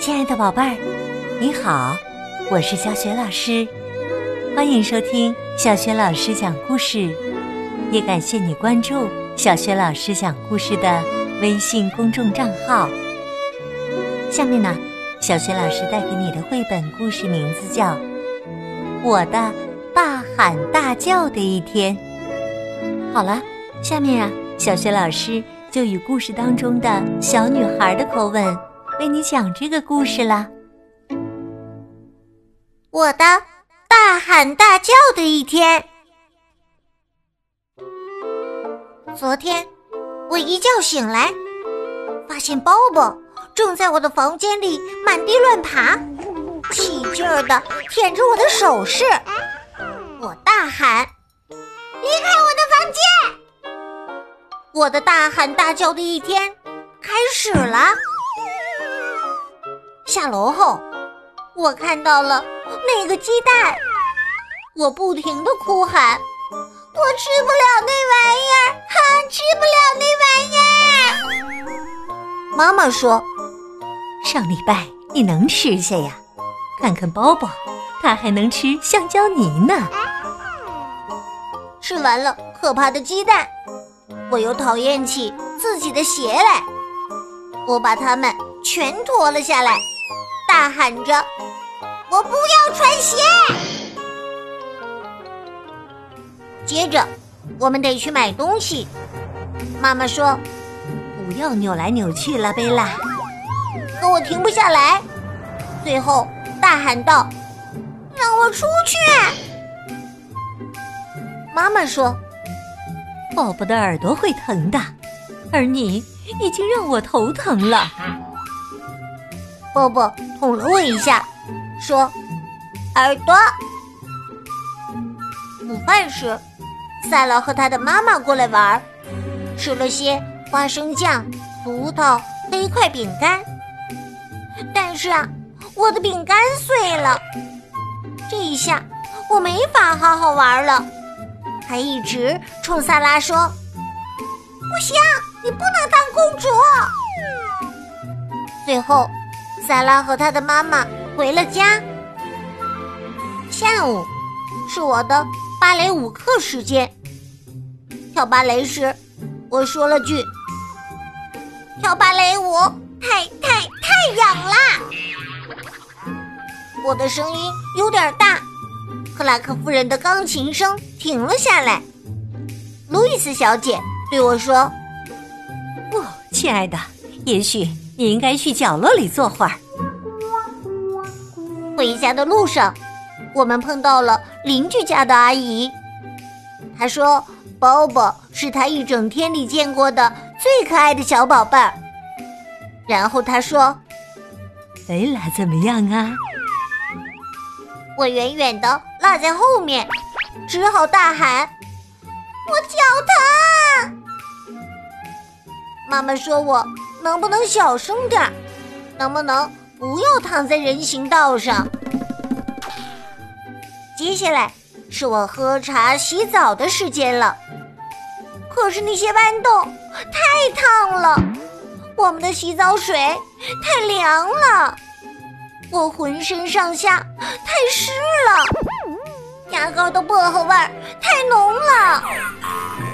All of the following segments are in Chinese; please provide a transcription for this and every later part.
亲爱的宝贝儿，你好，我是小雪老师，欢迎收听小雪老师讲故事，也感谢你关注小雪老师讲故事的微信公众账号。下面呢，小雪老师带给你的绘本故事名字叫《我的大喊大叫的一天》。好了，下面啊，小雪老师就以故事当中的小女孩的口吻为你讲这个故事啦。我的大喊大叫的一天。昨天我一觉醒来，发现包包正在我的房间里满地乱爬，起劲儿的舔着我的首饰。我大喊：“离开我的房间！”我的大喊大叫的一天开始了。下楼后，我看到了那个鸡蛋，我不停的哭喊：“我吃不了那玩意儿，哼，吃不了那玩意儿！”妈妈说：“上礼拜你能吃下呀？看看包包，他还能吃香蕉泥呢。”吃完了可怕的鸡蛋，我又讨厌起自己的鞋来。我把它们全脱了下来，大喊着：“我不要穿鞋！”接着，我们得去买东西。妈妈说：“不要扭来扭去了，贝拉。”可我停不下来，最后大喊道：“让我出去！”妈妈说：“宝宝的耳朵会疼的，而你已经让我头疼了。”宝宝捅了我一下，说：“耳朵。”午饭时，赛罗和他的妈妈过来玩，吃了些花生酱、葡萄、和一块饼干。但是啊，我的饼干碎了，这一下我没法好好玩了。还一直冲萨拉说：“不行，你不能当公主。”最后，萨拉和他的妈妈回了家。下午是我的芭蕾舞课时间。跳芭蕾时，我说了句：“跳芭蕾舞太太太痒啦！”我的声音有点大。克拉克夫人的钢琴声停了下来。路易斯小姐对我说：“不，亲爱的，也许你应该去角落里坐会儿。”回家的路上，我们碰到了邻居家的阿姨。她说：“包包是她一整天里见过的最可爱的小宝贝儿。”然后她说：“贝拉怎么样啊？”我远远的落在后面，只好大喊：“我脚疼！”妈妈说：“我能不能小声点儿？能不能不要躺在人行道上？”接下来是我喝茶、洗澡的时间了。可是那些豌豆太烫了，我们的洗澡水太凉了。我浑身上下太湿了，牙膏的薄荷味儿太浓了。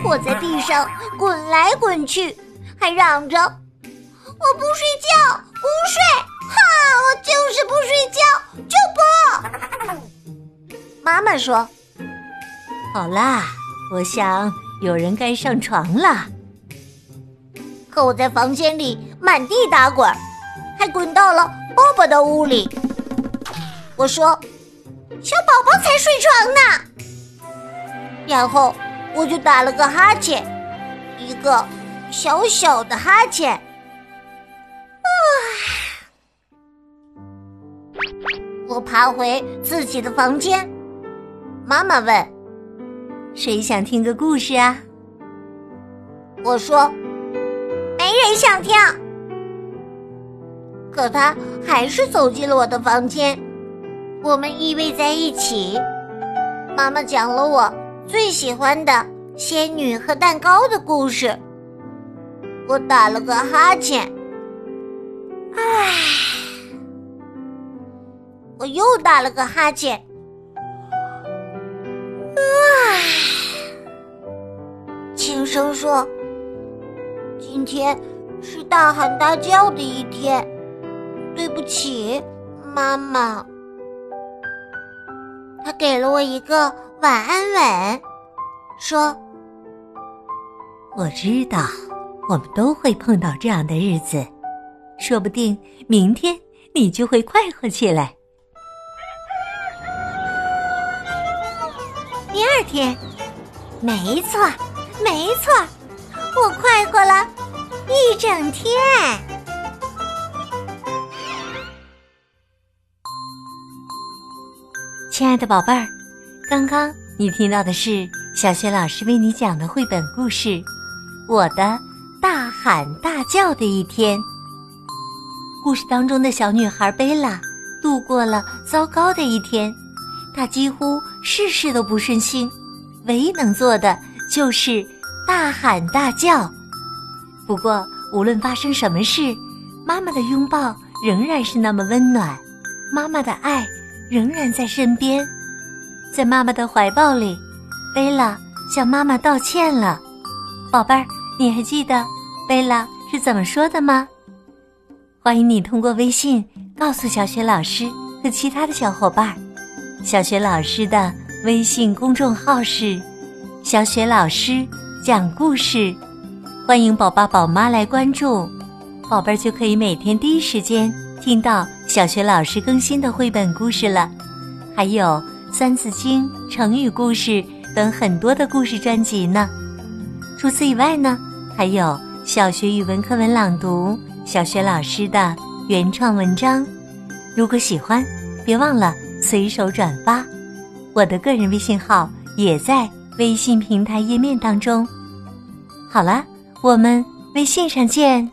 我在地上滚来滚去，还嚷着：“我不睡觉，不睡！哈，我就是不睡觉，就不！”妈妈说：“好啦，我想有人该上床了。”可我在房间里满地打滚，还滚到了。爸爸的屋里，我说：“小宝宝才睡床呢。”然后我就打了个哈欠，一个小小的哈欠。啊！我爬回自己的房间，妈妈问：“谁想听个故事啊？”我说：“没人想听。”可他还是走进了我的房间，我们依偎在一起。妈妈讲了我最喜欢的仙女和蛋糕的故事。我打了个哈欠，唉，我又打了个哈欠，唉，轻声说：“今天是大喊大叫的一天，对不起，妈妈。”他给了我一个晚安吻，说：“我知道。”我们都会碰到这样的日子，说不定明天你就会快活起来。第二天，没错，没错，我快活了一整天。亲爱的宝贝儿，刚刚你听到的是小学老师为你讲的绘本故事《我的》。大喊大叫的一天。故事当中的小女孩贝拉度过了糟糕的一天，她几乎事事都不顺心，唯一能做的就是大喊大叫。不过，无论发生什么事，妈妈的拥抱仍然是那么温暖，妈妈的爱仍然在身边。在妈妈的怀抱里，贝拉向妈妈道歉了，宝贝儿。你还记得贝拉是怎么说的吗？欢迎你通过微信告诉小雪老师和其他的小伙伴。小雪老师的微信公众号是“小雪老师讲故事”，欢迎宝宝宝妈来关注，宝贝儿就可以每天第一时间听到小学老师更新的绘本故事了，还有《三字经》、成语故事等很多的故事专辑呢。除此以外呢？还有小学语文课文朗读，小学老师的原创文章。如果喜欢，别忘了随手转发。我的个人微信号也在微信平台页面当中。好了，我们微信上见。